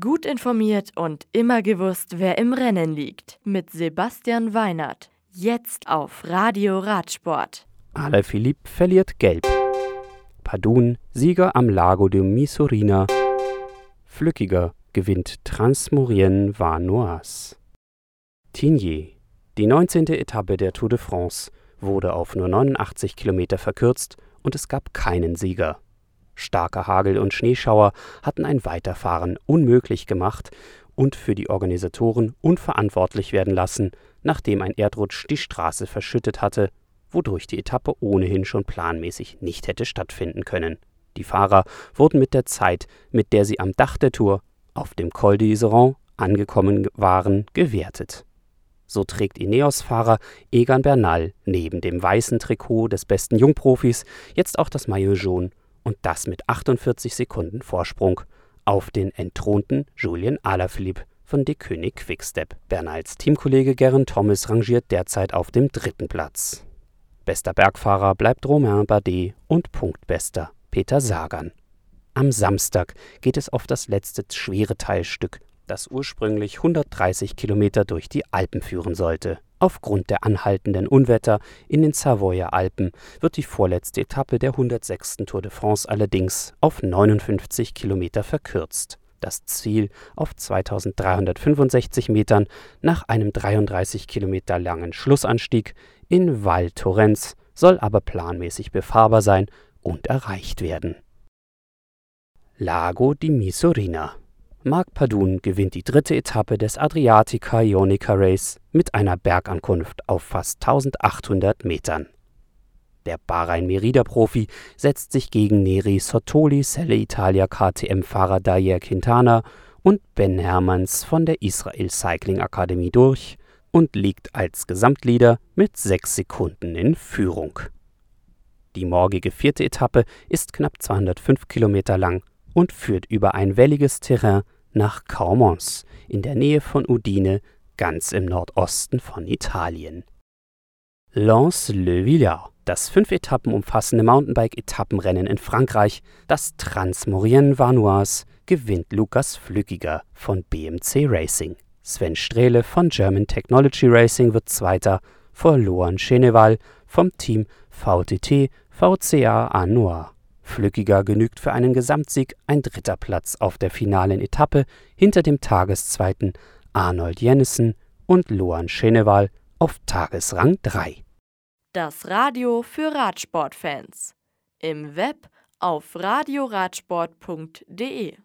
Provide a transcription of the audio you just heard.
Gut informiert und immer gewusst, wer im Rennen liegt. Mit Sebastian Weinert. Jetzt auf Radio Radsport. Alaphilippe verliert Gelb. Padun, Sieger am Lago de Misurina. Flückiger gewinnt Transmorien Vanoise. Tigny. Die 19. Etappe der Tour de France wurde auf nur 89 Kilometer verkürzt und es gab keinen Sieger. Starker Hagel und Schneeschauer hatten ein Weiterfahren unmöglich gemacht und für die Organisatoren unverantwortlich werden lassen, nachdem ein Erdrutsch die Straße verschüttet hatte, wodurch die Etappe ohnehin schon planmäßig nicht hätte stattfinden können. Die Fahrer wurden mit der Zeit, mit der sie am Dach der Tour auf dem Col d'Iseran angekommen waren, gewertet. So trägt Ineos-Fahrer Egan Bernal neben dem weißen Trikot des besten Jungprofis jetzt auch das Maillot jaune und das mit 48 Sekunden Vorsprung auf den entthronten Julien Alaphilippe von De König Quickstep. Bernals Teamkollege Geraint Thomas rangiert derzeit auf dem dritten Platz. Bester Bergfahrer bleibt Romain Bardet und Punktbester Peter Sagan. Am Samstag geht es auf das letzte schwere Teilstück, das ursprünglich 130 Kilometer durch die Alpen führen sollte. Aufgrund der anhaltenden Unwetter in den Savoyer Alpen wird die vorletzte Etappe der 106. Tour de France allerdings auf 59 Kilometer verkürzt. Das Ziel auf 2365 Metern nach einem 33 Kilometer langen Schlussanstieg in Val Thorens soll aber planmäßig befahrbar sein und erreicht werden. Lago di Misurina Marc Padun gewinnt die dritte Etappe des Adriatica Ionica Race mit einer Bergankunft auf fast 1800 Metern. Der Bahrain-Merida-Profi setzt sich gegen Neri Sottoli, Selle Italia KTM-Fahrer Dayer Quintana und Ben Hermanns von der Israel Cycling Akademie durch und liegt als Gesamtleader mit sechs Sekunden in Führung. Die morgige vierte Etappe ist knapp 205 Kilometer lang und führt über ein welliges Terrain nach Caumans in der Nähe von Udine, ganz im Nordosten von Italien. Lens-le-Villard, das fünf Etappen umfassende Mountainbike-Etappenrennen in Frankreich, das Transmorien Vanoise, gewinnt Lukas Flückiger von BMC Racing. Sven Strehle von German Technology Racing wird Zweiter vor Loan Cheneval vom Team VTT VCA Anois. Flückiger genügt für einen Gesamtsieg ein dritter Platz auf der finalen Etappe hinter dem Tageszweiten Arnold Jennessen und Loan Cheneval auf Tagesrang 3. Das Radio für Radsportfans. Im Web auf radioradsport.de